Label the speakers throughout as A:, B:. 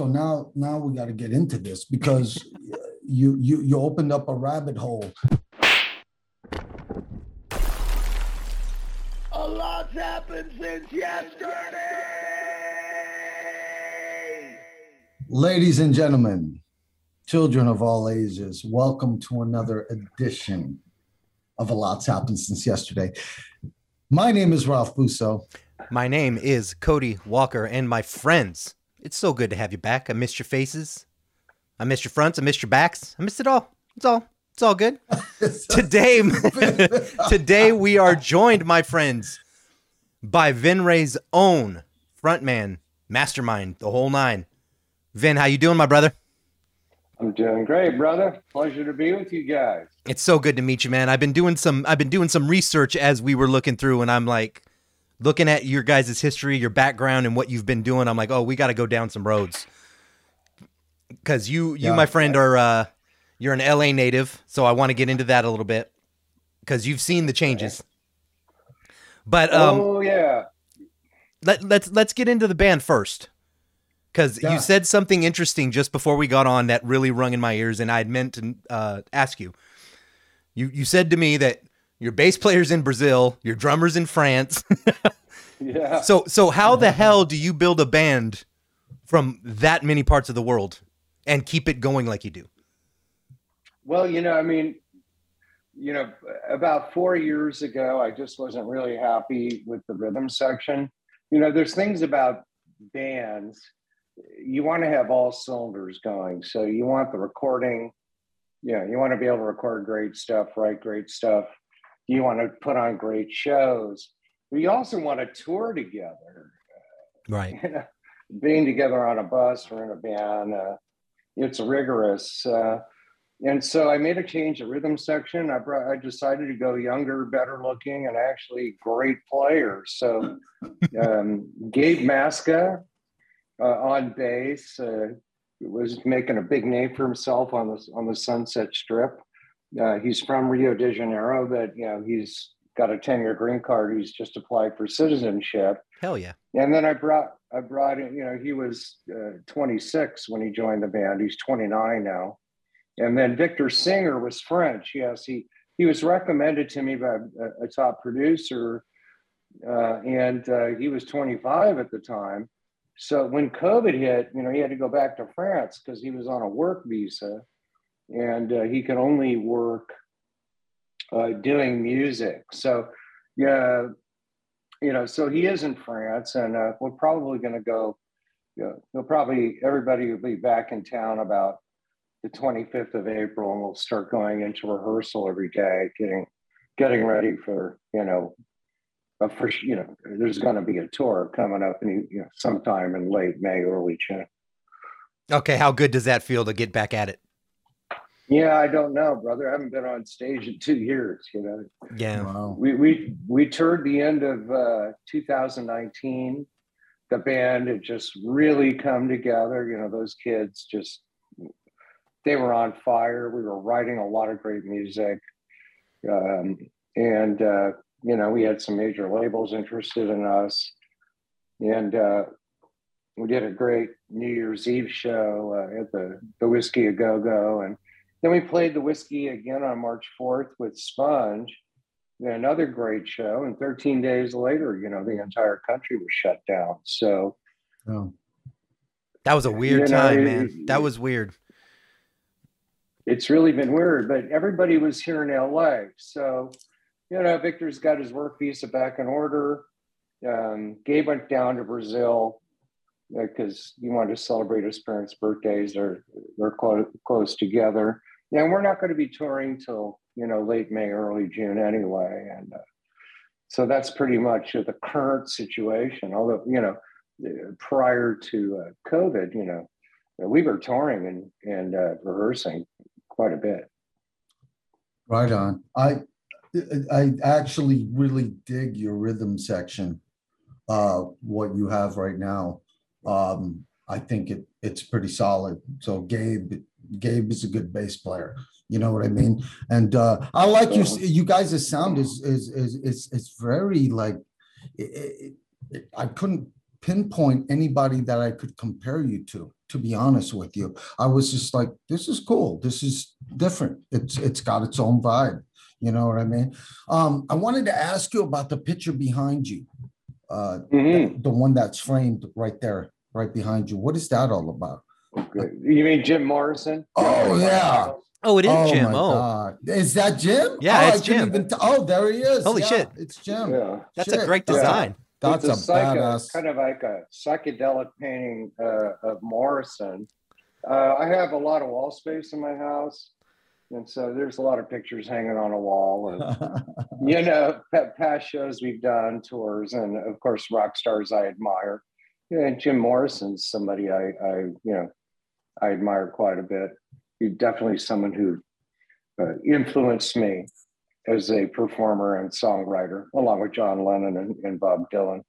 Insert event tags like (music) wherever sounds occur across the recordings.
A: so now now we got to get into this because (laughs) you you you opened up a rabbit hole.
B: A lot's happened since yesterday.
A: Ladies and gentlemen, children of all ages, welcome to another edition of A Lot's Happened Since Yesterday. My name is Ralph Busso.
C: My name is Cody Walker, and my friends, it's so good to have you back. I missed your faces. I missed your fronts. I missed your backs. I missed it all. It's all. It's all good. (laughs) today, (laughs) (laughs) today we are joined, my friends, by Venrez own frontman, mastermind, the whole nine. Ven, how you doing, my brother?
D: I'm doing great, brother. Pleasure to be with you guys.
C: It's so good to meet you, man. I've been doing some I've been doing some research as we were looking through and I'm like looking at your guys' history, your background and what you've been doing. I'm like, "Oh, we got to go down some roads." Cuz you you
A: Yeah.
C: my friend are uh you're an LA native, so I want to get into that a little bit cuz you've seen the changes. But um
D: oh yeah.
C: let, let's let's get into the band first because
A: Yeah.
C: you said something interesting just before we got on that really rung in my ears and i had meant to uh, ask you you you said to me that your bass player's in brazil your drummer's in france (laughs)
D: Yeah.
C: so so how the hell do you build a band from that many parts of the world and keep it going like you do
D: Well, you know, I mean, you know, about four years ago, I just wasn't really happy with the rhythm section. You know, there's things about bands, you want to have all cylinders going. So you want the recording, you know, you want to be able to record great stuff, write great stuff. You want to put on great shows, but you also want to tour together.
C: right (laughs)
D: you know, being together on a bus or in a van, uh, it's rigorous. Uh, and so I made a change at rhythm section. I brought, I decided to go younger, better looking, and actually great players. So (laughs) um, Gabe Masca uh, on bass uh, was making a big name for himself on the on the Sunset Strip. Uh, he's from Rio de Janeiro, but you know he's got a ten year green card. He's just applied for citizenship.
C: hell yeah
D: And then I brought I brought in, you know, he was uh, 26 when he joined the band. He's 29 now. And then Victor Singer was French. Yes, he he was recommended to me by a, a top producer, uh, and uh, he was 25 at the time. So when COVID hit, you know, he had to go back to France because he was on a work visa, and uh, he could only work uh, doing music. So, yeah, you know, so he is in France, and uh, we're probably going to go. You know, he'll probably everybody will be back in town about the 25th of April, and we'll start going into rehearsal every day, getting getting ready for you know, for you know, there's going to be a tour coming up in you know sometime in late May, early June.
C: okay how good does that feel to get back at it
D: Yeah, I don't know, brother. I haven't been on stage in two years. You know,
C: yeah
A: Wow.
D: we we we toured the end of uh, 2019. The band had just really come together. You know, those kids just they were on fire. We were writing a lot of great music, um, and uh, you know, we had some major labels interested in us, and uh, we did a great New Year's Eve show uh, at the the Whisky a Go Go, and then we played the Whiskey again on March 4th with Sponge another great show. And 13 days later, you know, the entire country was shut down. So,
A: Oh.
C: that was a weird
D: You know,
C: time
D: it-
C: man that was weird
D: it's really been weird, but everybody was here in LA. So, you know, Victor's got his work visa back in order. Um, Gabe went down to Brazil because he wanted to celebrate his parents' birthdays. They're, they're close, close together. And we're not going to be touring till, you know, late May, early June anyway. And uh, so that's pretty much the current situation. Although, you know, prior to uh, COVID, you know, we were touring and, and uh, rehearsing quite a bit.
A: Right on. I I actually really dig your rhythm section. Uh, what you have right now. Um, I think it it's pretty solid. So Gabe Gabe is a good bass player. You know what I mean? And uh, I like you. You guys' sound is is is is is very like. It, it, I couldn't pinpoint anybody that I could compare you to. To be honest with you, I was just like, this is cool. This is different. It's it's got its own vibe. You know what I mean? Um, I wanted to ask you about the picture behind you, uh,
D: Mhm.
A: the one that's framed right there, right behind you. What is that all about?
D: Good. You mean Jim Morrison?
A: Oh, yeah.
C: Oh, it is
A: oh
C: Jim.
A: my
C: Oh,
A: God. is that Jim?
C: Yeah,
A: oh,
C: it's
A: I
C: Jim.
A: even t- oh, there he is.
C: Holy
A: Yeah,
C: shit.
A: It's Jim.
D: Yeah.
C: that's a
A: Shit,
C: great
A: yeah.
C: design.
A: That's a,
D: it's a, psycho-
A: badass.
D: kind of like a psychedelic painting uh, of Morrison. Uh, I have a lot of wall space in my house, and so there's a lot of pictures hanging on a wall, and (laughs) you know, past shows we've done, tours, and of course, rock stars I admire. Yeah, and Jim Morrison's somebody I, I, you know, I admire quite a bit. He's definitely someone who uh, influenced me as a performer and songwriter, along with John Lennon and, and Bob Dylan.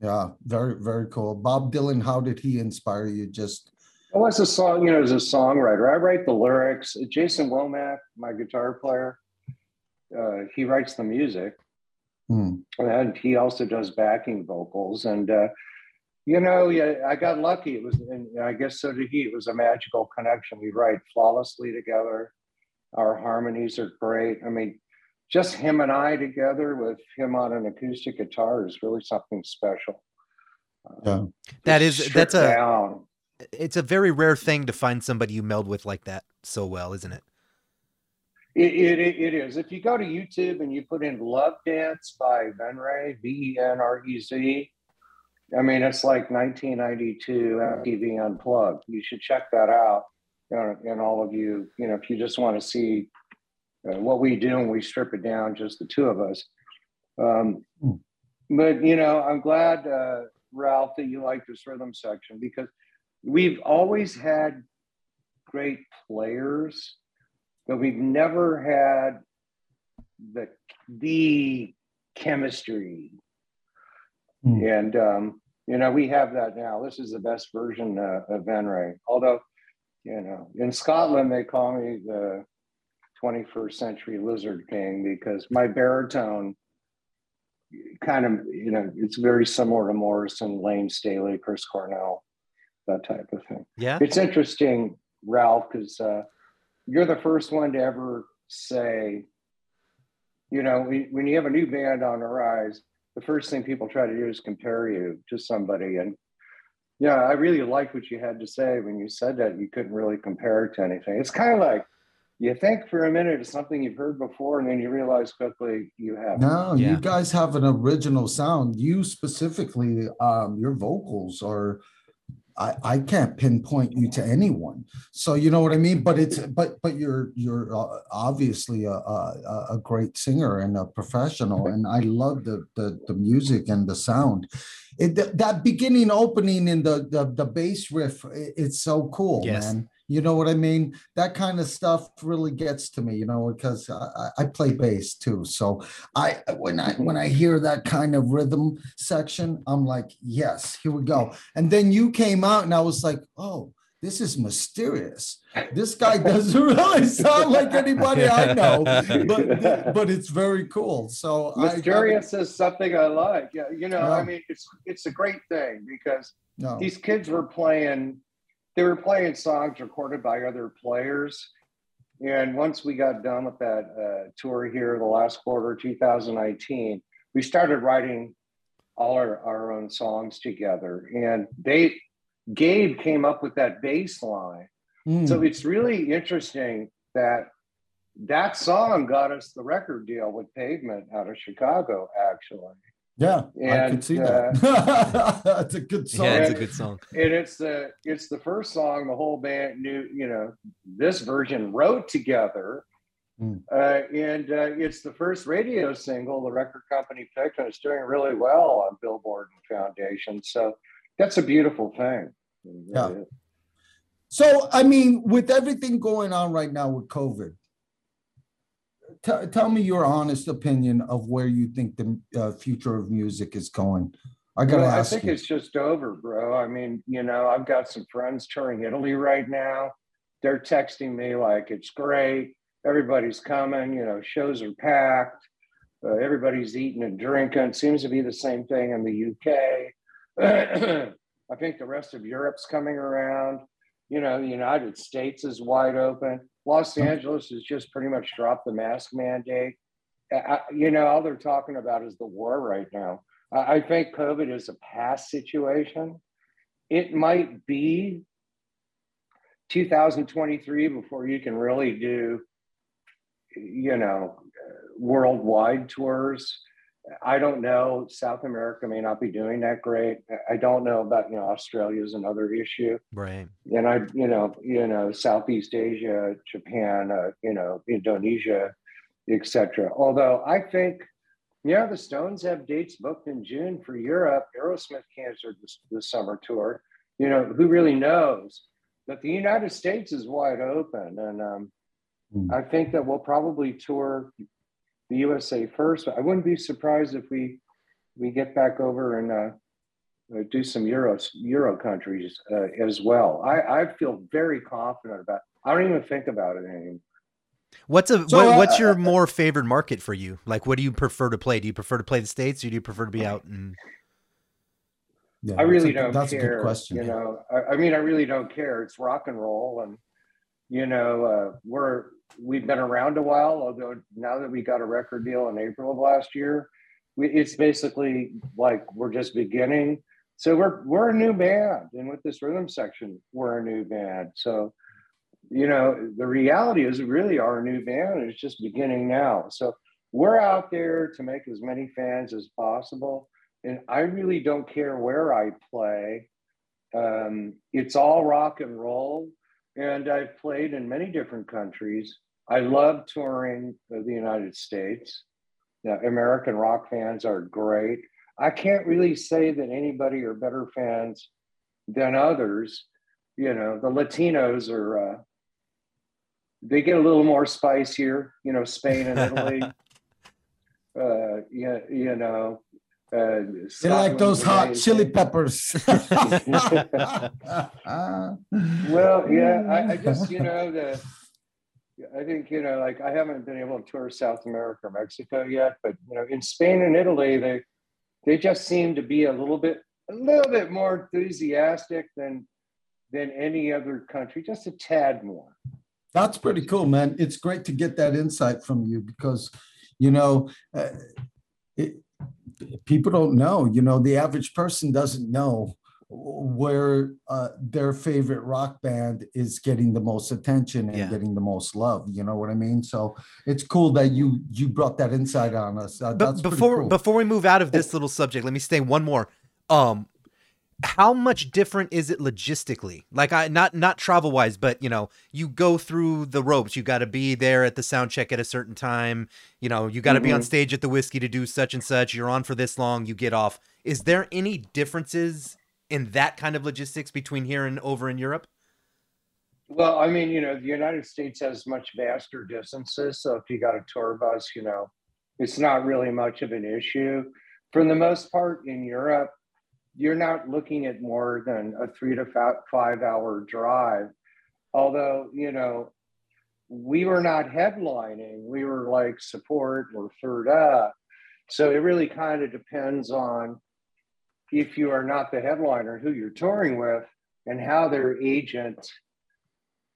A: yeah, very, very cool. Bob Dylan, how did he inspire you? Just
D: Well, as a song, you know, as a songwriter, I write the lyrics. Jason Womack, my guitar player, uh, he writes the music,
A: hmm,
D: and he also does backing vocals. And uh, you know, yeah, I got lucky. It was, and I guess so did he. It was a magical connection. We write flawlessly together. Our harmonies are great. I mean, just him and I together with him on an acoustic guitar is really something special.
A: Um, yeah.
C: That
D: Just
C: is- that's a-
D: down.
C: It's a very rare thing to find somebody you meld with like that so well, isn't it?
D: It, it, it is. If you go to YouTube and you put in Love Dance by Venrez, V E N R E Z, I mean, it's like 1992 MTV Unplugged. You should check that out. You know, and all of you, you know, if you just want to see uh, what we do and we strip it down, just the two of us. Um,
A: Hmm.
D: but, you know, I'm glad, uh, Ralph, that you like this rhythm section because we've always had great players but we've never had the the chemistry
A: Hmm.
D: and um you know we have that now this is the best version uh, of Venrez although you know in scotland they call me the 21st century lizard king because my baritone kind of you know it's very similar to morrison layne staley chris cornell that type of thing
C: Yeah.
D: it's interesting, Ralph, because uh, you're the first one to ever say, you know, when you have a new band on the rise, the first thing people try to do is compare you to somebody. And yeah, I really liked what you had to say when you said that you couldn't really compare it to anything. It's kind of like you think for a minute it's something you've heard before, and then you realize quickly you haven't.
A: No,
C: Yeah.
A: you guys have an original sound. You specifically, um, your vocals are. I, I can't pinpoint you to anyone. So you know what I mean. But it's but but you're you're uh, obviously a, a a great singer and a professional, and I love the the the music and the sound. It th- that beginning opening in the the the bass riff, it's so cool,
C: Yes.
A: man. You know what I mean? That kind of stuff really gets to me, you know, because I, I I play bass too. So I when I when I hear that kind of rhythm section, I'm like, yes, here we go. And then you came out, and I was like, oh, this is mysterious. This guy (laughs) doesn't really sound like anybody I know, but (laughs) but it's very cool. So I- I,
D: Mysterious is something I like. Yeah, you know, I mean, it's it's a great thing because
A: no,
D: these kids were playing they were playing songs recorded by other players. And once we got done with that uh, tour here the last quarter 2019 we started writing all our, our own songs together. And they gabe came up with that bass line.
A: Mm,
D: so it's really interesting that that song got us the record deal with pavement out of chicago actually
A: yeah, I could see
D: uh,
A: that. (laughs) That's a good song.
C: Yeah, it's a good song.
D: and it's the it's the first song the whole band knew you know this version wrote together
A: Mm.
D: uh, and uh, it's the first radio single the record company picked and it's doing really well on billboard and foundation so that's a beautiful thing
A: Yeah. So, I mean, with everything going on right now with COVID, t- tell me your honest opinion of where you think the uh, future of music is going. I gotta
D: Well, I think
A: you.
D: it's just over, bro. I mean, you know, I've got some friends touring Italy right now. They're texting me like it's great. Everybody's coming. You know, shows are packed. Uh, everybody's eating and drinking. Seems to be the same thing in the UK. (clears throat) I think the rest of Europe's coming around. You know, the United States is wide open. Los Angeles has just pretty much dropped the mask mandate. I, you know, all they're talking about is the war right now. I, I think COVID is a past situation. It might be 2023 before you can really do, you know, worldwide tours. I don't know. South America may not be doing that great. I don't know about you know Australia is another issue.
C: Right.
D: And I you know you know Southeast Asia, Japan, uh, you know Indonesia, etc. Although I think yeah, the Stones have dates booked in June for Europe. Aerosmith canceled this, the summer tour. You know who really knows? But the United States is wide open, and um, mm. I think that we'll probably tour the USA first. I wouldn't be surprised if we we get back over and uh, uh do some Euro Euro countries uh, as well. I, I feel very confident about. I don't even think about it anymore.
C: What's a so, what, what's uh, your more favored market for you? Like, what do you prefer to play? Do you prefer to play the states, or do you prefer to be out and?
D: Yeah, I really a, don't that's care. A good question. You know, I, I, mean, I really don't care. It's rock and roll, and you know, uh, we're we've been around a while, although now that we got a record deal in April of last year, we, it's basically like we're just beginning. So we're we're a new band, and with this rhythm section, we're a new band. So, you know, the reality is, really, our new band is just beginning now. So we're out there to make as many fans as possible, and I really don't care where I play. Um, it's all rock and roll and I've played in many different countries. I love touring the United States. American rock fans are great. I can't really say that anybody are better fans than others. You know, the Latinos are, uh, they get a little more spicier, you know, Spain and Italy. (laughs) uh, you, you know,
A: uh, they like those hot chili peppers. (laughs) well,
D: yeah, I, I just you know the. I think you know, like I haven't been able to tour South America or Mexico yet, but you know, in Spain and Italy, they they just seem to be a little bit a little bit more enthusiastic than than any other country, just a tad more.
A: That's pretty cool, man. It's great to get that insight from you because, you know, uh, it, people don't know. You know, the average person doesn't know where uh, their favorite rock band is getting the most attention and yeah. getting the most love. You know what I mean? So it's cool that you you brought that insight on us. Uh,
C: but before cool. before we move out of this little subject, let me say one more. Um, how much different is it logistically? Like i not not travel wise but you know you go through the ropes. You got to be there at the sound check at a certain time. You know you got to mm-hmm. be on mm-hmm. stage at the whiskey to do such and such. You're on for this long you get off. Is there any differences in that kind of logistics between here and over in europe?
D: Well i mean you know the united states has much vaster distances so if you got a tour bus you know it's not really much of an issue. For the most part in europe you're not looking at more than a three to five hour drive. Although, you know, we were not headlining, we were like support or third up. So it really kind of depends on if you are not the headliner, who you're touring with, and how their agent,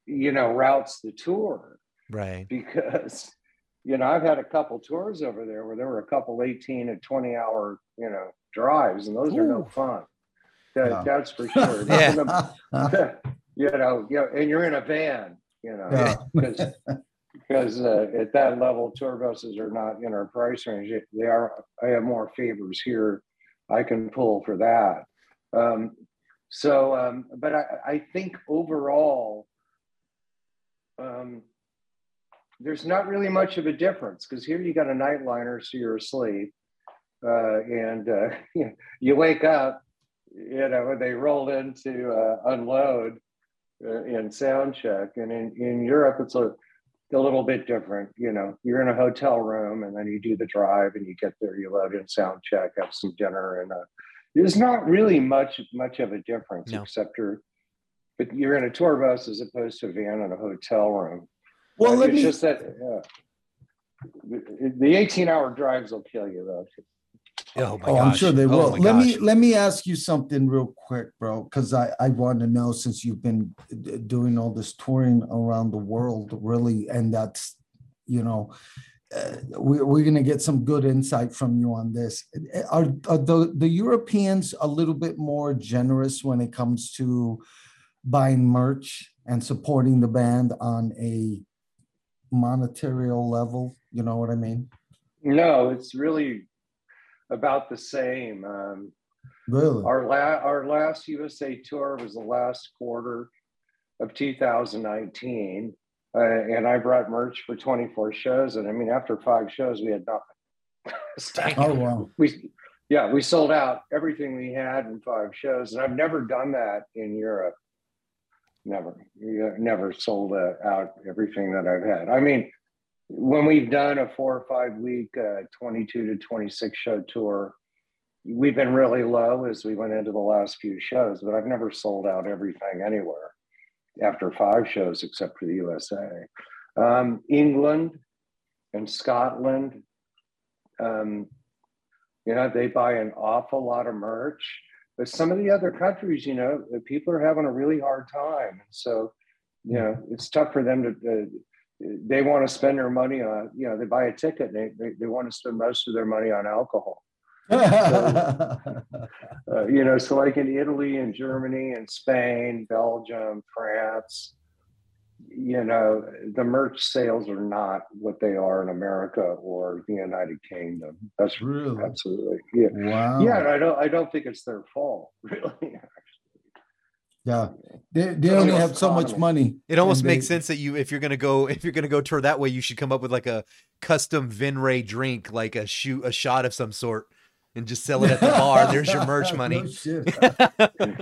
D: you know, routes the tour.
C: Right.
D: Because, you know, I've had a couple tours over there where there were a couple 18 and 20 hour, you know, drives, and those Ooh. are no fun. That, no. That's for sure. (laughs) yeah. (laughs) you know, you know, and you're in a van, you know, because yeah. (laughs) because uh, at that level, tour buses are not in our price range. They are. I have more favors here. I can pull for that. Um, so, um, but I, I think overall, um, there's not really much of a difference because here you got a nightliner, so you're asleep uh, and uh, (laughs) you wake up, you know, when they roll in to uh, unload uh, in sound check. And in, in Europe, it's a, a little bit different. You know, you're in a hotel room and then you do the drive and you get there, you load in sound check, have some dinner, and uh, there's not really much much of a difference no. except you're, but you're in a tour bus as opposed to a van in a hotel room. Well, uh, let it's me... just that the 18 hour drives will kill you though.
C: Oh my
A: Oh, I'm sure they
C: Oh
A: will.
C: my
A: let me let me ask you something real quick, bro, because I I want to know since you've been doing all this touring around the world, really, and that's you know. Uh, we, we're going to get some good insight from you on this. Uh, Are, are the, the Europeans a little bit more generous when it comes to buying merch and supporting the band on a monetary level? You know what I mean?
D: No, it's really about the same. Um,
A: Really?
D: our la- our last USA tour was the last quarter of 2019, uh, and I brought merch for 24 shows. And I mean, after five shows, we had nothing. (laughs)
A: Oh wow.
D: we, yeah, we sold out everything we had in five shows, and I've never done that in Europe. Never, Yeah, never sold uh, out everything that I've had. I mean, when we've done a four or five week, uh, 22 to 26 show tour, we've been really low as we went into the last few shows, but I've never sold out everything anywhere after five shows except for the USA. Um, England and Scotland, um, you know, they buy an awful lot of merch. But some of the other countries, you know, people are having a really hard time. And so, you know, it's tough for them to, uh, they want to spend their money on, you know, they buy a ticket and they, they, they want to spend most of their money on alcohol. (laughs) Uh, you know, so like in Italy and Germany and Spain, Belgium, France, you know, the merch sales are not what they are in America or the United Kingdom. That's
A: really?
D: absolutely yeah.
A: Wow.
D: Yeah, I don't I don't think it's their fault, (laughs) really.
A: Yeah. They, they
D: Tell
A: only
D: me
A: have so much money.
C: It almost
A: and
C: makes sense that you, if you're gonna go, if you're gonna go tour that way, you should come up with like a custom Venrez drink, like a shoot, a shot of some sort, and just sell it at the (laughs) bar. There's your merch money.
A: No.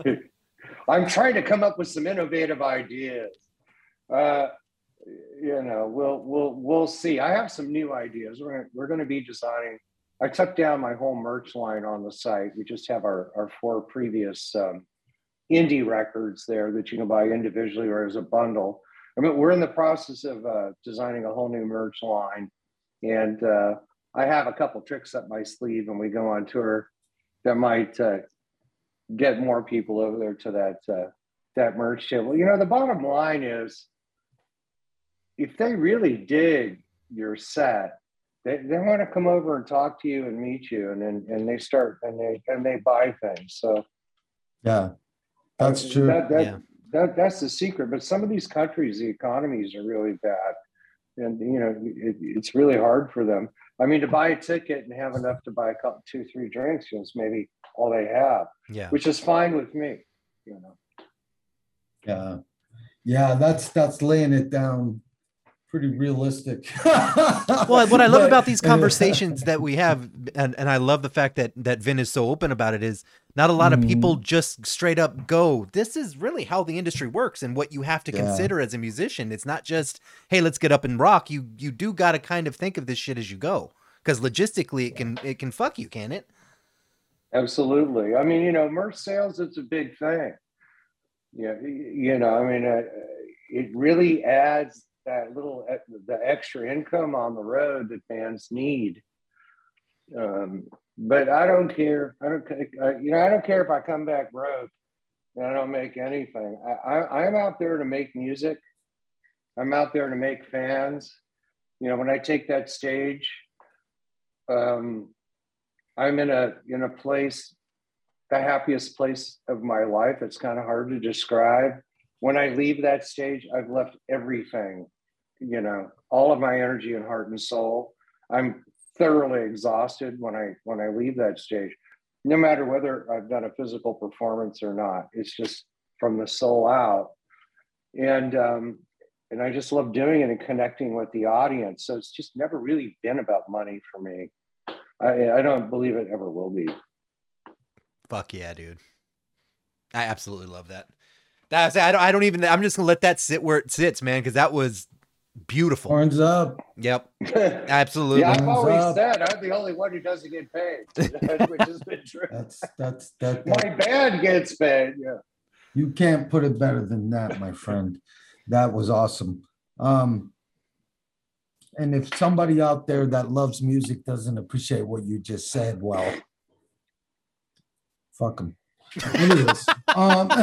A: (laughs)
D: I'm trying to come up with some innovative ideas. Uh, you know, we'll we'll we'll see. I have some new ideas. We're gonna, we're going to be designing. I took down my whole merch line on the site. We just have our our four previous um, indie records there that you can buy individually or as a bundle. I mean, we're in the process of uh, designing a whole new merch line, and uh, I have a couple tricks up my sleeve when we go on tour that might uh, get more people over there to that uh, that merch table. You know, the bottom line is, if they really dig your set, they, they want to come over and talk to you and meet you, and then and they start and they and they buy things. So
A: Yeah. That's true.
D: That, that,
C: Yeah.
D: that that's the secret. But some of these countries, the economies are really bad, and you know it, it's really hard for them. I mean, to buy a ticket and have enough to buy a couple, two, three drinks is maybe all they have,
C: Yeah.
D: which is fine with me. You know.
A: Yeah. Yeah, that's that's laying it down pretty realistic. well, (laughs)
C: Well, what I love about these conversations that we have, and, and I love the fact that that Ven is so open about it, is not a lot of people just straight up go, "This is really how the industry works," and what you have to
A: Yeah.
C: consider as a musician. It's not just, "Hey, let's get up and rock." You you do got to kind of think of this shit as you go, because logistically, it can it can fuck you, can it?
D: Absolutely. I mean, you know, merch sales, it's a big thing. Yeah, you know, I mean, uh, it really adds that little the extra income on the road that bands need. Um, but I don't care. I don't, you know, I don't care if I come back broke and I don't make anything. I, I, I'm out there to make music. I'm out there to make fans. You know, when I take that stage, um, I'm in a in a place, the happiest place of my life. It's kind of hard to describe. When I leave that stage, I've left everything, you know, all of my energy and heart and soul. I'm thoroughly exhausted when I when I leave that stage, no matter whether I've done a physical performance or not. It's just from the soul out, and um, and I just love doing it and connecting with the audience. So it's just never really been about money for me. I, I don't believe it ever will be.
C: Fuck yeah, dude. I absolutely love that. That's I don't, I don't even I'm just gonna let that sit where it sits, man, because that was beautiful.
A: Horns up.
C: Yep, (laughs) absolutely.
D: yeah, I've
A: Thumbs
D: always
A: up.
D: said I'm the only one who doesn't get paid, (laughs) which has been true.
A: That's that's that,
D: My
A: that
D: band gets paid. Yeah.
A: you can't put it better than that, my friend. That was awesome. Um and if somebody out there that loves music doesn't appreciate what you just said, well, fuck them. Anyways, um, (laughs)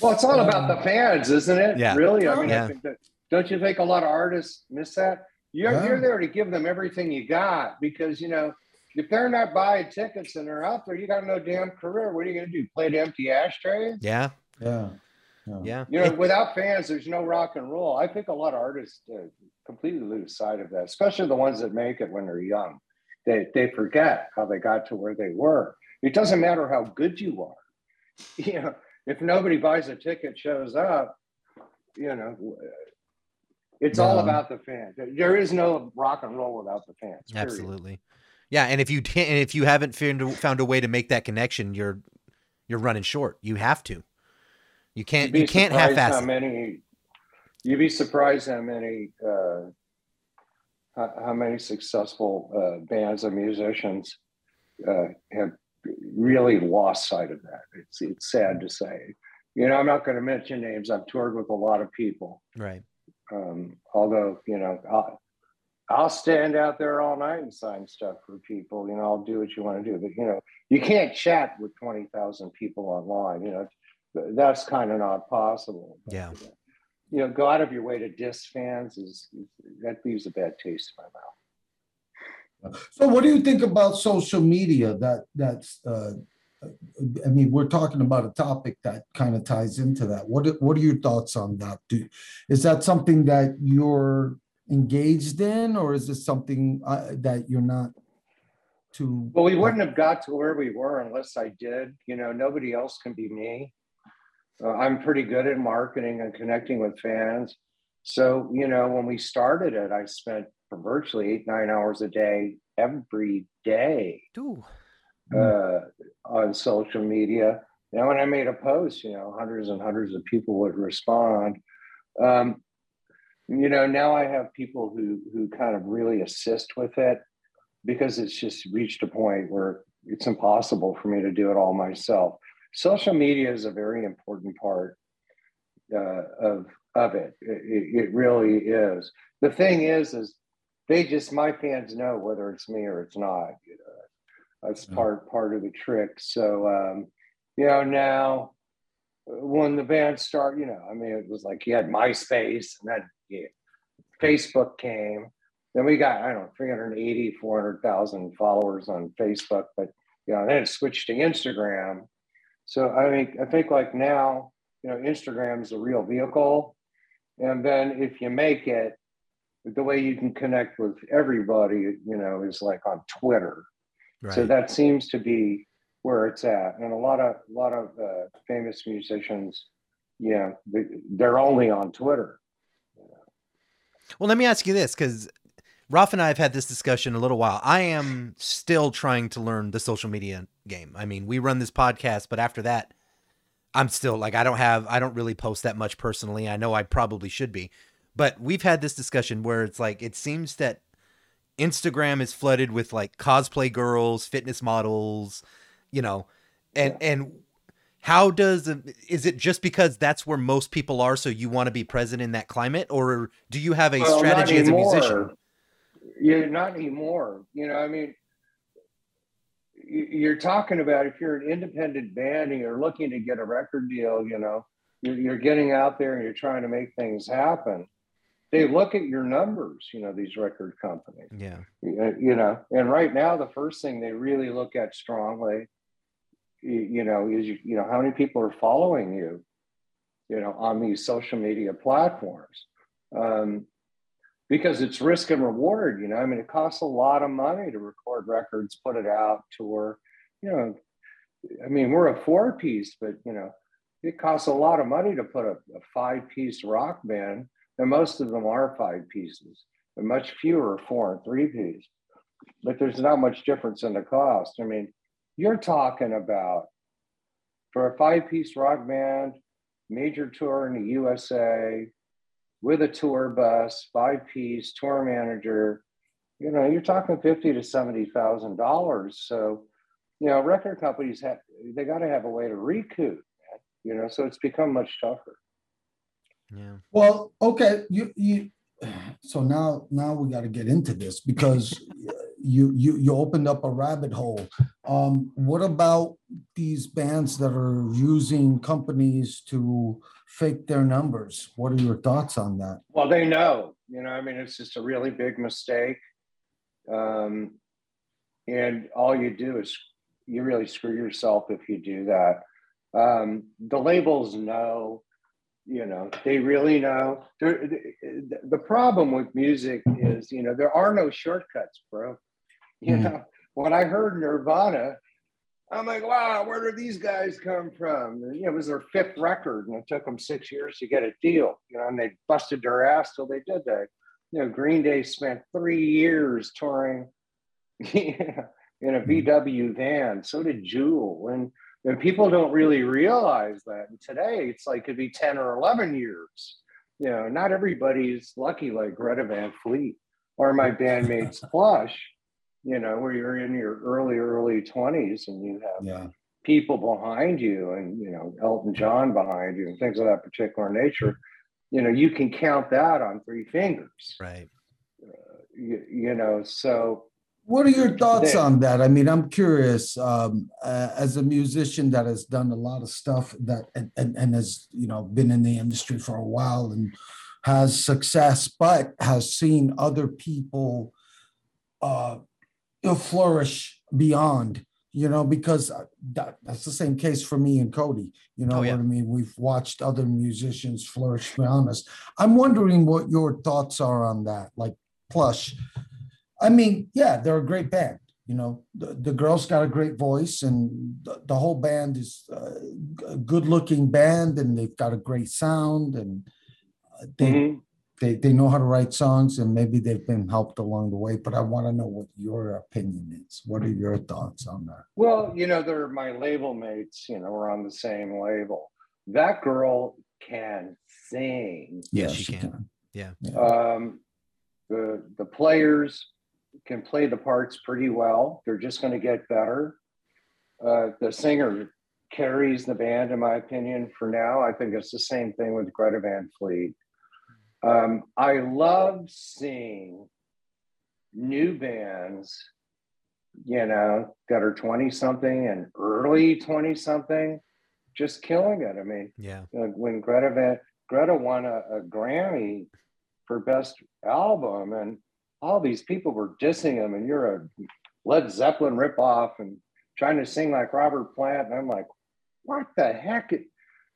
D: Well, it's all about the fans, isn't it?
C: Yeah.
D: Really? I mean,
C: Yeah.
D: I think that, don't you think a lot of artists miss that? You're,
A: Yeah.
D: you're there to give them everything you got because, you know, if they're not buying tickets and they're out there, you got no damn career. What are you going to do? Play to empty ashtrays?
C: Yeah.
A: yeah.
C: Yeah.
D: You know, without fans, there's no rock and roll. I think a lot of artists uh, completely lose sight of that, especially the ones that make it when they're young. They, they forget how they got to where they were. It doesn't matter how good you are. (laughs) You know, if nobody buys a ticket, shows up, you know, it's all about the fans. There is no rock and roll without the fans. period.
C: Absolutely. Yeah, and if you (laughs) and if you haven't found found a way to make that connection, you're you're running short. You have to. You can't. You can't half-ass.
D: how many. You'd be surprised how many uh, how, how many successful uh, bands and musicians uh, have really lost sight of that. It's it's sad to say. You know, I'm not going to mention names. I've toured with a lot of people.
C: Right.
D: Um, although, you know, I'll, I'll stand out there all night and sign stuff for people. You know, I'll do what you want to do. But, you know, you can't chat with 20,000 people online. You know, that's kind of not possible.
C: Yeah.
D: You know, go out of your way to diss fans is that leaves a bad taste in my mouth.
A: So what do you think about social media? That that's uh I mean, we're talking about a topic that kind of ties into that. What what are your thoughts on that? Do is that something that you're engaged in, or is this something uh, that you're not too?
D: Well, we wouldn't have got to where we were unless I did. You know, nobody else can be me. Uh, I'm pretty good at marketing and connecting with fans. So, you know, when we started it, I spent virtually eight, nine hours a day every day
C: Ooh.
D: uh, on social media. Now, when I made a post, you know, hundreds and hundreds of people would respond. Um, you know, now I have people who who kind of really assist with it because it's just reached a point where it's impossible for me to do it all myself. Social media is a very important part uh, of of. It, it. it really is. The thing is, is they just my fans know whether it's me or it's not. You know, that's part part of the trick. So um, you know now when the band started, you know, I mean, it was like you had MySpace and then yeah, Facebook came. Then we got, I don't know, 380, 400,000 followers on Facebook, but, you know, then it switched to Instagram. So I mean, I think like now, you know, Instagram is a real vehicle. And then if you make it, the way you can connect with everybody, you know, is like on Twitter.
C: Right.
D: So that seems to be where it's at, and a lot of a lot of uh, famous musicians, yeah, they, they're only on Twitter.
C: Well, let me ask you this, because Ralph and I have had this discussion a little while. I am still trying to learn the social media game. I mean, we run this podcast, but after that, I'm still like I don't have I don't really post that much personally. I know I probably should be. But we've had this discussion where it's like it seems that Instagram is flooded with like cosplay girls, fitness models, you know, and and how does is it just because that's where most people are so you want to be present in that climate or do you have a
D: Well,
C: strategy as a musician
D: Yeah, not anymore. You know, I mean, you're talking about if you're an independent band and you're looking to get a record deal, you know, you're, you're getting out there and you're trying to make things happen. They look at your numbers, you know, these record companies.
C: yeah.
D: You you know and right now the first thing they really look at strongly you, you know is you, you know how many people are following you you know on these social media platforms. Um, because it's risk and reward you know i mean it costs a lot of money to record records put it out tour you know. I mean we're a four piece but you know it costs a lot of money to put a, a five piece rock band and most of them are five pieces and much fewer four and three piece. But there's not much difference in the cost. I mean, you're talking about for a five piece rock band, major tour in the USA with a tour bus, five piece tour manager, you know, you're talking fifty to seventy thousand dollars. So, you know, record companies have they got to have a way to recoup, you know, so it's become much tougher.
C: Yeah
A: Well, okay, you you. So now now we got to get into this because (laughs) you you you opened up a rabbit hole. Um, what about these bands that are using companies to fake their numbers? What are your thoughts on that?
D: Well, they know, you know, I mean, it's just a really big mistake. Um, and all you do is you really screw yourself if you do that. Um, the labels know, you know, they really know. The, the problem with music is, you know, there are no shortcuts, bro. You
A: Mhm.
D: know, when I heard Nirvana, I'm like, wow, where did these guys come from? And, you know, it was their fifth record, and it took them six years to get a deal. You know, and they busted their ass till they did that. You know, Green Day spent three years touring (laughs) in a VW van. So did Jewel, and and people don't really realize that. And today, it's like it'd be ten or eleven years. You know, not everybody's lucky like Greta Van Fleet or my bandmates (laughs) Plush. You know, where you're in your early early twenties and you have
A: Yeah.
D: people behind you and you know elton john behind you and things of that particular nature you know you can count that on three fingers
C: Right.
D: Uh, you, you know so
A: What are your thoughts
D: They-
A: on that? I mean, I'm curious. Um, uh, as a musician that has done a lot of stuff that and, and and has you know been in the industry for a while and has success, but has seen other people uh, flourish beyond. You know, because uh, that, that's the same case for me and Cody. You know
C: Oh, yeah.
A: what I mean? We've watched other musicians flourish beyond us. I'm wondering what your thoughts are on that. Like Plush, I mean, yeah, they're a great band. You know, the, the girl's got a great voice, and the, the whole band is uh, a good-looking band, and they've got a great sound, and uh, they,
D: mhm.
A: they they know how to write songs, and maybe they've been helped along the way. But I want to know what your opinion is. What are your thoughts on that?
D: well you know they're my label mates you know we're on the same label that girl can sing
C: Yes, she can. Yeah.
D: Um, the the players can play the parts pretty well. They're just going to get better. Uh, the singer carries the band, in my opinion, for now. I think it's the same thing with Greta Van Fleet. Um, I love seeing new bands, you know, that are 20 something and early 20 something, just killing it. I mean,
C: Yeah.
D: you know, when Greta Van Greta won a, a Grammy for best album, and all these people were dissing him, and you're a Led Zeppelin ripoff and trying to sing like Robert Plant, and I'm like, what the heck?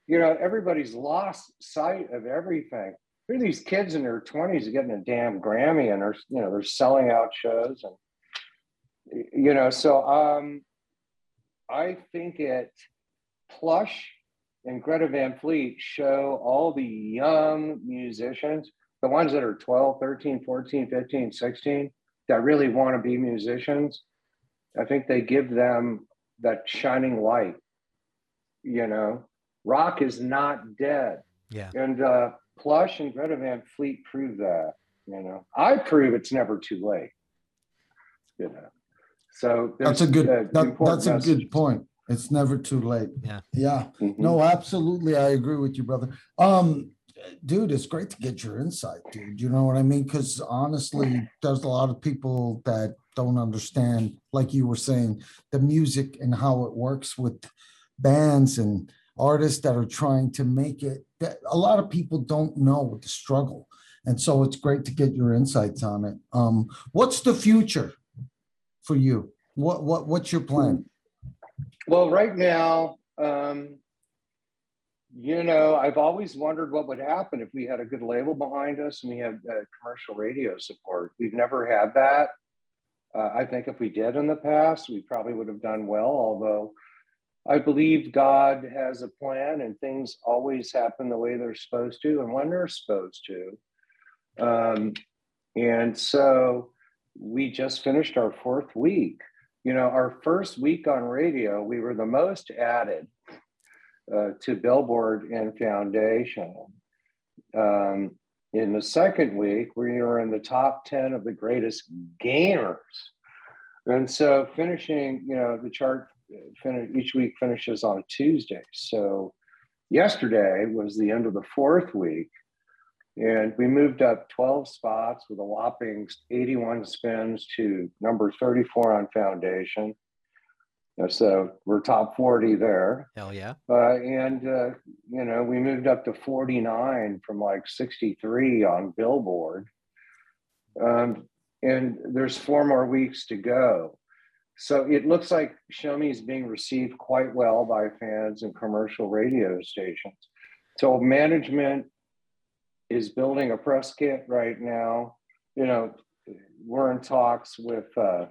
D: You know, everybody's lost sight of everything. Here are these kids in their 20s getting a damn Grammy, and they're you know they're selling out shows, and you know, so um, I think it plush and Greta Van Fleet show all the young musicians, the ones that are 12, 13, 14, 15, 16, that really want to be musicians. I think they give them that shining light. You know, rock is not dead.
C: Yeah.
D: And uh, Plush and Greta Van Fleet prove that. You know, I prove it's never too late. You know, so
A: That's a good.
D: uh,
A: That,
D: important
A: that's a good point. It's never too late.
C: Yeah.
A: Yeah.
D: Mhm.
A: No, absolutely. I agree with you, brother. Um, dude, it's great to get your insight, dude. You know what I mean? Because honestly, there's a lot of people that don't understand, like you were saying, the music and how it works with bands and artists that are trying to make it. That a lot of people don't know the struggle. And so it's great to get your insights on it. Um, what's the future for you? What what what's your plan?
D: Well, right now, um, you know, I've always wondered what would happen if we had a good label behind us and we had uh, commercial radio support. We've never had that. Uh, I think if we did in the past, we probably would have done well, although I believe God has a plan and things always happen the way they're supposed to and when they're supposed to. Um, and so we just finished our fourth week you know, our first week on radio, we were the most added uh, to Billboard and Foundation. Um, in the second week, we were in the top 10 of the greatest gainers. And so finishing, you know, the chart uh, finish, each week finishes on Tuesday. So yesterday was the end of the fourth week. And we moved up 12 spots with a whopping 81 spins to number 34 on foundation. Uh, So we're top 40 there.
C: Hell yeah.
D: Uh, and, uh, you know, we moved up to 49 from like 63 on Billboard. Um, and there's four more weeks to go. So it looks like Show Me is being received quite well by fans and commercial radio stations. So management is building a press kit right now. You know, we're in talks with uh,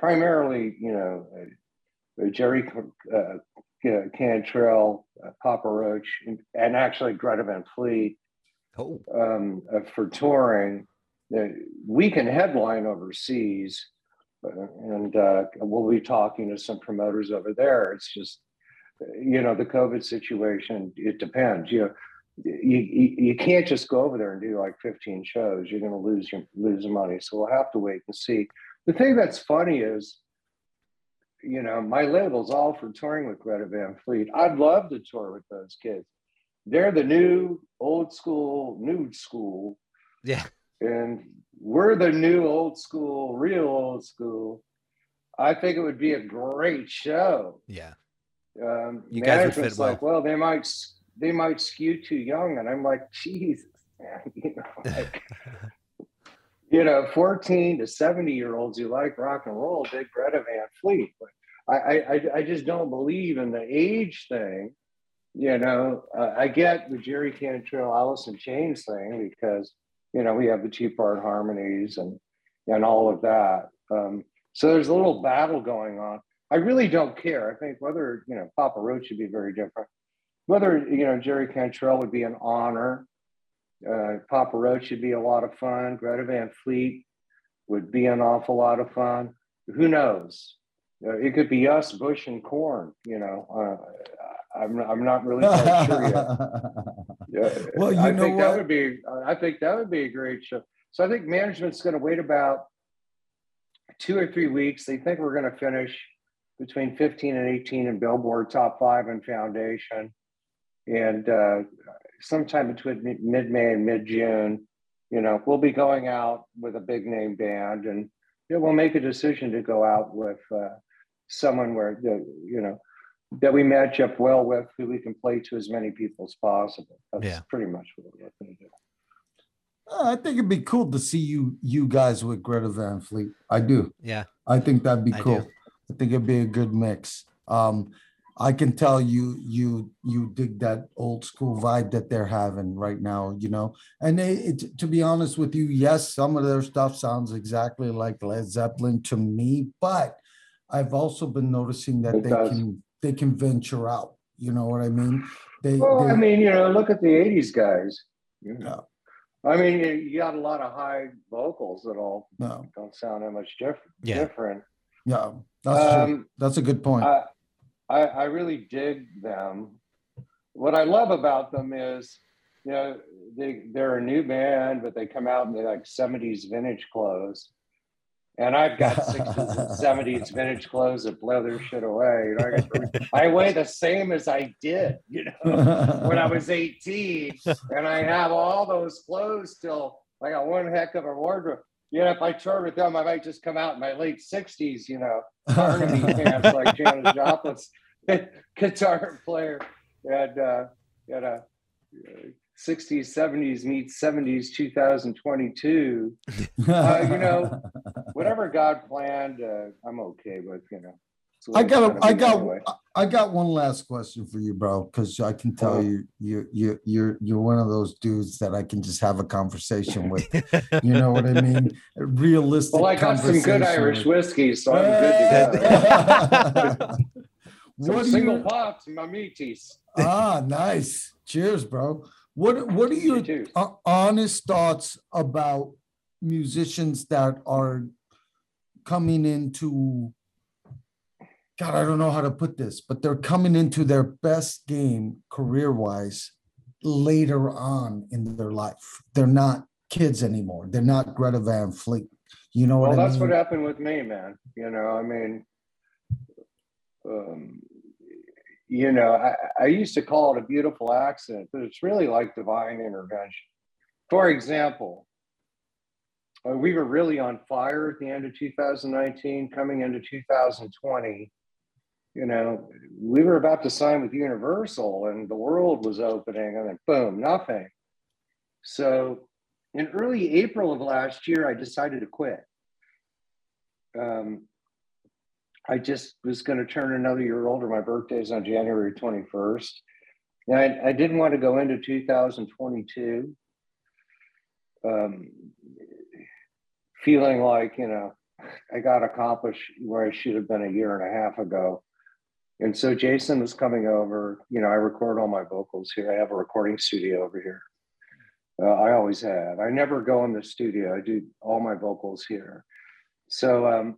D: primarily, you know, uh, Jerry uh, Cantrell, uh, Papa Roach, and, and actually Greta Van Fleet
C: Oh,
D: um, uh, for touring. We can headline overseas, uh, and uh, we'll be talking to some promoters over there. It's just, you know, the COVID situation. It depends. You know, you, you, you can't just go over there and do like 15 shows. You're going to lose your lose money. So we'll have to wait and see. The thing that's funny is, you know, my label's all for touring with Greta Van Fleet. I'd love to tour with those kids. They're the new old school, new school,
C: yeah.
D: and we're the new old school, real old school. I think it would be a great show.
C: Yeah.
D: Um,
C: You guys would fit well.
D: like, well, they might they might skew too young, and I'm like, Jesus, man, (laughs) you know, like, (laughs) you know, 14 to 70 year olds who like rock and roll dig Greta Van Fleet, but I I I- just don't believe in the age thing. You know, uh, I get the Jerry Cantrell, in Chains thing because you know we have the two part harmonies and and all of that. Um, so there's a little battle going on. I really don't care. I think whether you know Papa Roach should be very different. Whether you know Jerry Cantrell would be an honor. Uh, Papa Roach should be a lot of fun. Greta Van Fleet would be an awful lot of fun. Who knows? Uh, it could be us, Bush and Korn. You know, uh, I'm I'm not really quite sure yet. (laughs) Yeah,
A: Well, you
D: I
A: know
D: think
A: what?
D: that would be. I think that would be a great show. So I think management's going to wait about two or three weeks. They think we're going to finish between 15 and 18 in Billboard top five and Foundation, and uh, sometime between mid May and mid June, you know, we'll be going out with a big name band, and you know, we'll make a decision to go out with uh, someone where the you know that we match up well with, who we can play to as many people as possible. That's
C: Yeah.
D: pretty much what we're looking to do.
A: Uh, I think it'd be cool to see you you guys with Greta Van Fleet. I do.
C: Yeah.
A: I think that'd be
C: I do.
A: cool. I think it'd be a good mix. Um, I can tell you you you dig that old school vibe that they're having right now, you know. And they, it, to be honest with you, yes, some of their stuff sounds exactly like Led Zeppelin to me, but I've also been noticing that
D: It
A: they
D: does.
A: can they can venture out. You know what I mean? They,
D: Well,
A: they
D: I mean, you know, look at the '80s guys. You
A: Yeah.
D: know. I mean, you- you got a lot of high vocals that all
A: no,
D: don't sound that much different.
C: Yeah.
D: Different.
A: yeah, that's true.
D: Um,
A: That's a good point.
D: I, I I really dig them. What I love about them is, you know, they they're a new band, but they come out in their like '70s vintage clothes, and I've got (laughs) '60s and '70s vintage clothes that blow their shit away. You know, I, (laughs) I weigh the same as I did, you know, when I was 18, (laughs) and I have all those clothes still. I got one heck of a wardrobe. You know, if I tour with them, I might just come out in my late 60s, you know, (laughs) harmony pants like Janis Joplin's (laughs) guitar player and uh, and uh, 60s, 70s meets 70s, 2022. (laughs) Uh, you know, Whatever God planned, uh, I'm okay with. You know, It's
A: I got,
D: gonna
A: a, I got,
D: anyway.
A: I got one last question for you, bro, because I can tell
D: Oh.
A: you, you, you, you're, you're one of those dudes that I can just have a conversation with. (laughs) You know what I mean? A Realistic.
D: Well, I got some good Irish whiskey, so I'm good to go. (laughs) Some
A: what do
D: single
A: you?
D: pots, mamitis.
A: Ah, nice. Cheers, bro. What What are your
D: too.
A: uh, honest thoughts about musicians that are coming into God, I don't know how to put this, but they're coming into their best game career wise later on in their life. They're not kids anymore. They're not Greta Van Fleet. You know
D: Well,
A: what I
D: that's
A: mean?
D: what happened with me, man. You know, I mean, um, you know, I, I used to call it a beautiful accident, but it's really like divine intervention. For example, uh, we were really on fire at the end of 2019, coming into 2020. You know, we were about to sign with Universal and the world was opening, and then boom, nothing. So in early April of last year, I decided to quit. Um, I just was going to turn another year older. My birthday is on January 21st. And I, I didn't want to go into 2022 um, feeling like, you know, I got accomplished where I should have been a year and a half ago. And so Jason was coming over. You know, I record all my vocals here. I have a recording studio over here. Uh, I always have. I never go in the studio. I do all my vocals here. So um,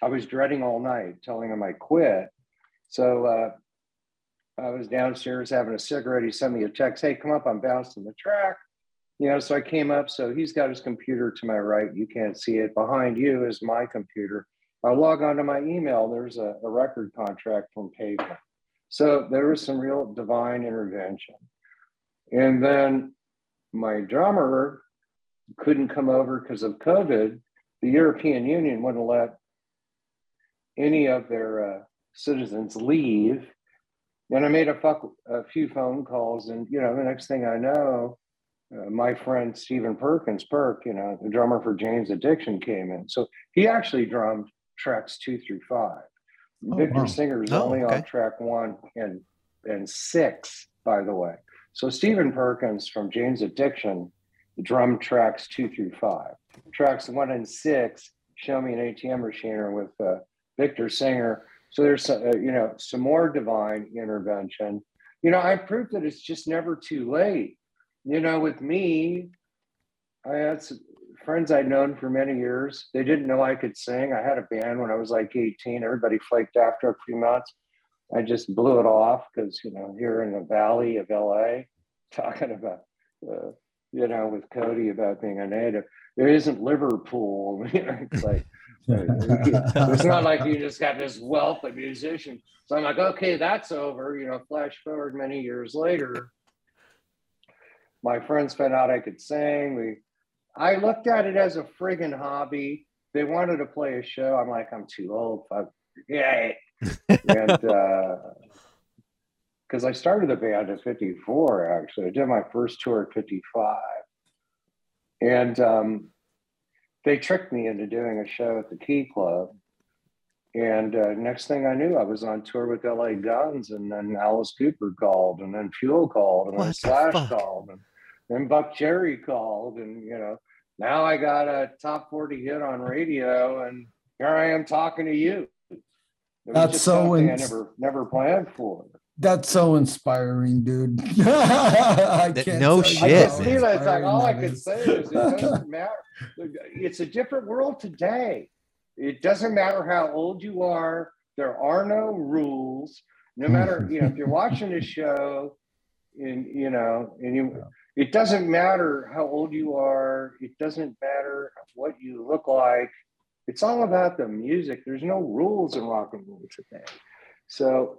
D: I was dreading all night, telling him I quit. So uh, I was downstairs having a cigarette. He sent me a text, "Hey, come up! I'm bouncing the track." You know, so I came up. So he's got his computer to my right. You can't see it. Behind you is my computer. I log onto my email. There's a, a record contract from Pavement. So there was some real divine intervention. And then my drummer couldn't come over because of COVID. The European Union wouldn't let any of their uh, citizens leave. And I made a, fuck, a few phone calls, and you know, the next thing I know, uh, my friend Stephen Perkins, Perk, you know, the drummer for Jane's Addiction, came in. So he actually drummed tracks two through five.
A: Oh,
D: Victor
A: wow.
D: Singer is
C: Oh,
D: only
C: okay.
D: on track one and and six, by the way. So Stephen Perkins from Jane's Addiction drum tracks two through five. Tracks one and six, Show Me an ATM Machine with uh, Victor Singer. So there's uh, you know some more divine intervention. You know, I proved that it's just never too late. You know, with me, I had some friends I'd known for many years. They didn't know I could sing. I had a band when I was like 18. Everybody flaked after a few months. I just blew it off because you know here in the valley of LA, talking about uh, you know with Cody about being a native. There isn't Liverpool. (laughs) You know, it's like it's not like you just got this wealth of musicians. So I'm like, okay, that's over. You know, flash forward many years later. My friends found out I could sing. We, I looked at it as a friggin' hobby. They wanted to play a show. I'm like, I'm too old. Fuck. Yeah. and (laughs) because I started the band at 54, actually, I did my first tour at 55, and um, they tricked me into doing a show at the Key Club. And uh, next thing I knew, I was on tour with LA Guns, and then Alice Cooper called, and then Fuel called, and then
C: What the
D: Slash
C: fuck?
D: called, and then Buckcherry called, and you know, now I got a top 40 hit on radio, and here I am talking to you. It
A: That's so
D: something I never never planned for.
A: That's so inspiring, dude. (laughs) I
C: That-
A: can't
C: no
A: tell you
D: I
C: shit,
D: just
C: man.
D: it's like all I
A: that
D: can say is it doesn't (laughs) matter. It's a different world today. It doesn't matter how old you are. There are no rules. No matter you know if you're watching a show, and you know, and you, it doesn't matter how old you are. It doesn't matter what you look like. It's all about the music. There's no rules in rock and roll today. So,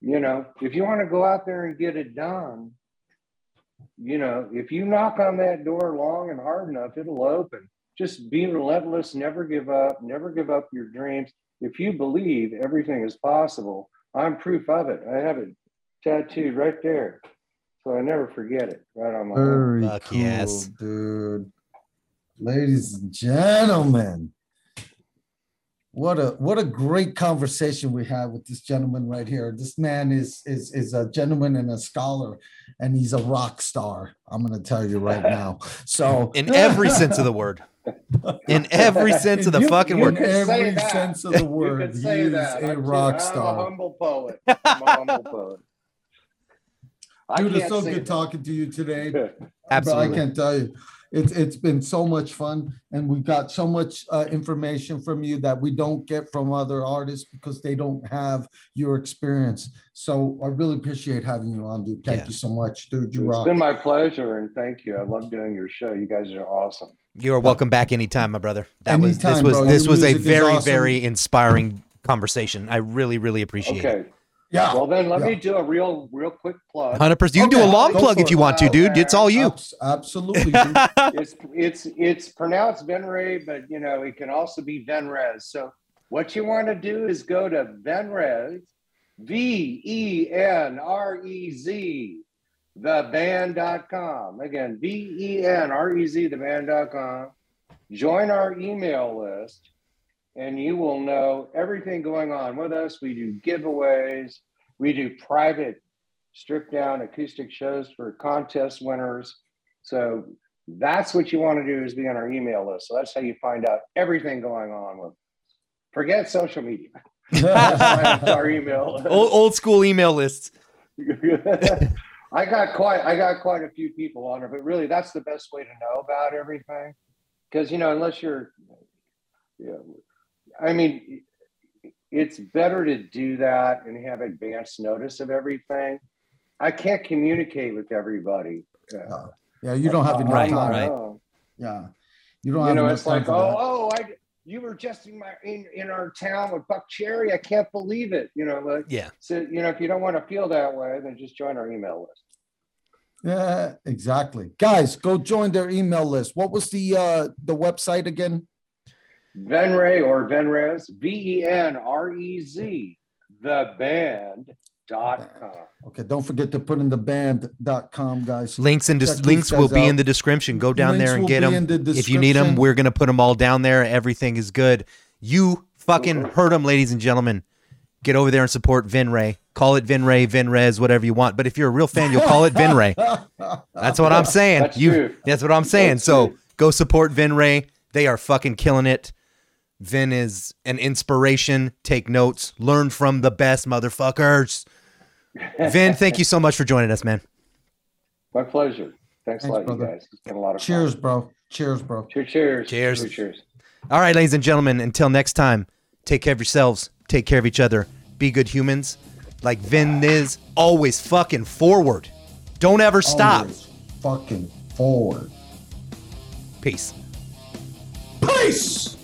D: you know, if you want to go out there and get it done, you know, if you knock on that door long and hard enough, it'll open. Just be relentless, never give up, never give up your dreams. If you believe everything is possible, I'm proof of it. I have it tattooed right there. So I never forget it. Right on my arm.
A: Very
C: Fuck
A: cool,
C: yes.
A: dude. Ladies and gentlemen, what a what a great conversation we had with this gentleman right here. This man is is is a gentleman and a scholar, and he's a rock star. I'm gonna tell you right (laughs) now. So
C: In every sense of the word. In every (laughs) sense of the
A: You-
C: fucking
A: you
C: word.
D: can say
A: every
D: that.
A: sense of the
D: You
A: word,
D: could
A: he
D: say
A: is
D: that.
A: a
D: I'm too-
A: rock
D: I'm a
A: star.
D: humble poet. I'm a (laughs) humble poet. I
A: Dude, it's so
D: sing
A: good talking to you today. (laughs)
D: it.
A: But I can't tell you, it's it's been so much fun, and we got so much uh, information from you that we don't get from other artists because they don't have your experience. So I really appreciate having you on, dude. Thank
C: Yeah.
A: you so much, dude. You
D: It's
A: rock.
D: been my pleasure, and thank you. I love doing your show. You guys are awesome.
C: You're welcome back anytime, my brother. That was this was
A: bro.
C: this
A: Your
C: was a very
A: awesome.
C: very inspiring conversation. I really really appreciate it.
D: Okay.
A: Yeah.
D: Well, then let
A: yeah.
D: me do a real, real quick plug.
C: Hundred percent. You can do a long
A: go
C: plug if you want to, dude. It's all you.
A: Abs- Absolutely. (laughs)
D: It's it's it's pronounced Venray, but you know it can also be Venrez. So what you want to do is go to Venrez, V E N R E Z, the band.com. Again, V E N R E Z, the band.com. Join our email list, and you will know everything going on with us. We do giveaways, we do private stripped down acoustic shows for contest winners. So that's what you want to do is be on our email list. So that's how you find out everything going on with. Forget social media. (laughs) Our email. list.
C: Old, old school email lists. (laughs)
D: I got quite I got quite a few people on it, but really that's the best way to know about everything. Because you know, unless you're yeah, I mean it's better to do that and have advance notice of everything. I can't communicate with everybody. uh,
A: Yeah, you don't have enough
C: Right,
A: time.
C: right.
D: own.
A: Yeah. You don't
D: You
A: have
D: know, it's like, oh,
A: that.
D: oh, I you were just in my in, in our town with Buckcherry. I can't believe it. You know, like
C: Yeah.
D: so you know, if you don't want to feel that way, then just join our email list.
A: Yeah, exactly. Guys, go join their email list. What was the uh the website again?
D: Venray or Venrez, V E N R E Z, the band dot com.
A: Okay, don't forget to put in the band.com, guys.
C: Links and dis- links will
A: guys
C: be in the description. Go down
A: Links
C: there and get them.
A: the
C: If you need them, we're gonna put them all down there. Everything is good. You fucking heard them, ladies and gentlemen. Get over there and support Venray. Call it Venray, Venrez, whatever you want. But if you're a real fan, you'll call it Venray. (laughs) That's what I'm saying.
D: That's
C: you.
D: true.
C: That's what I'm saying.
D: That's
C: so
D: true.
C: go support Venray. They are fucking killing it. Ven is an inspiration. Take notes. Learn from the best motherfuckers. Ven, (laughs) thank you so much for joining us, man.
D: My pleasure. Thanks,
A: Thanks,
D: a lot,
A: brother.
D: you guys. It's been a lot of
A: Cheers,
D: fun.
A: bro. Cheers, bro.
D: Cheers. Cheers.
C: Cheers.
D: Cheers. Cheers.
C: All right, ladies and gentlemen, until next time, take care of yourselves, take care of each other, be good humans. Like Ven is, always fucking forward. Don't ever stop.
A: Always fucking forward.
C: Peace.
A: Peace.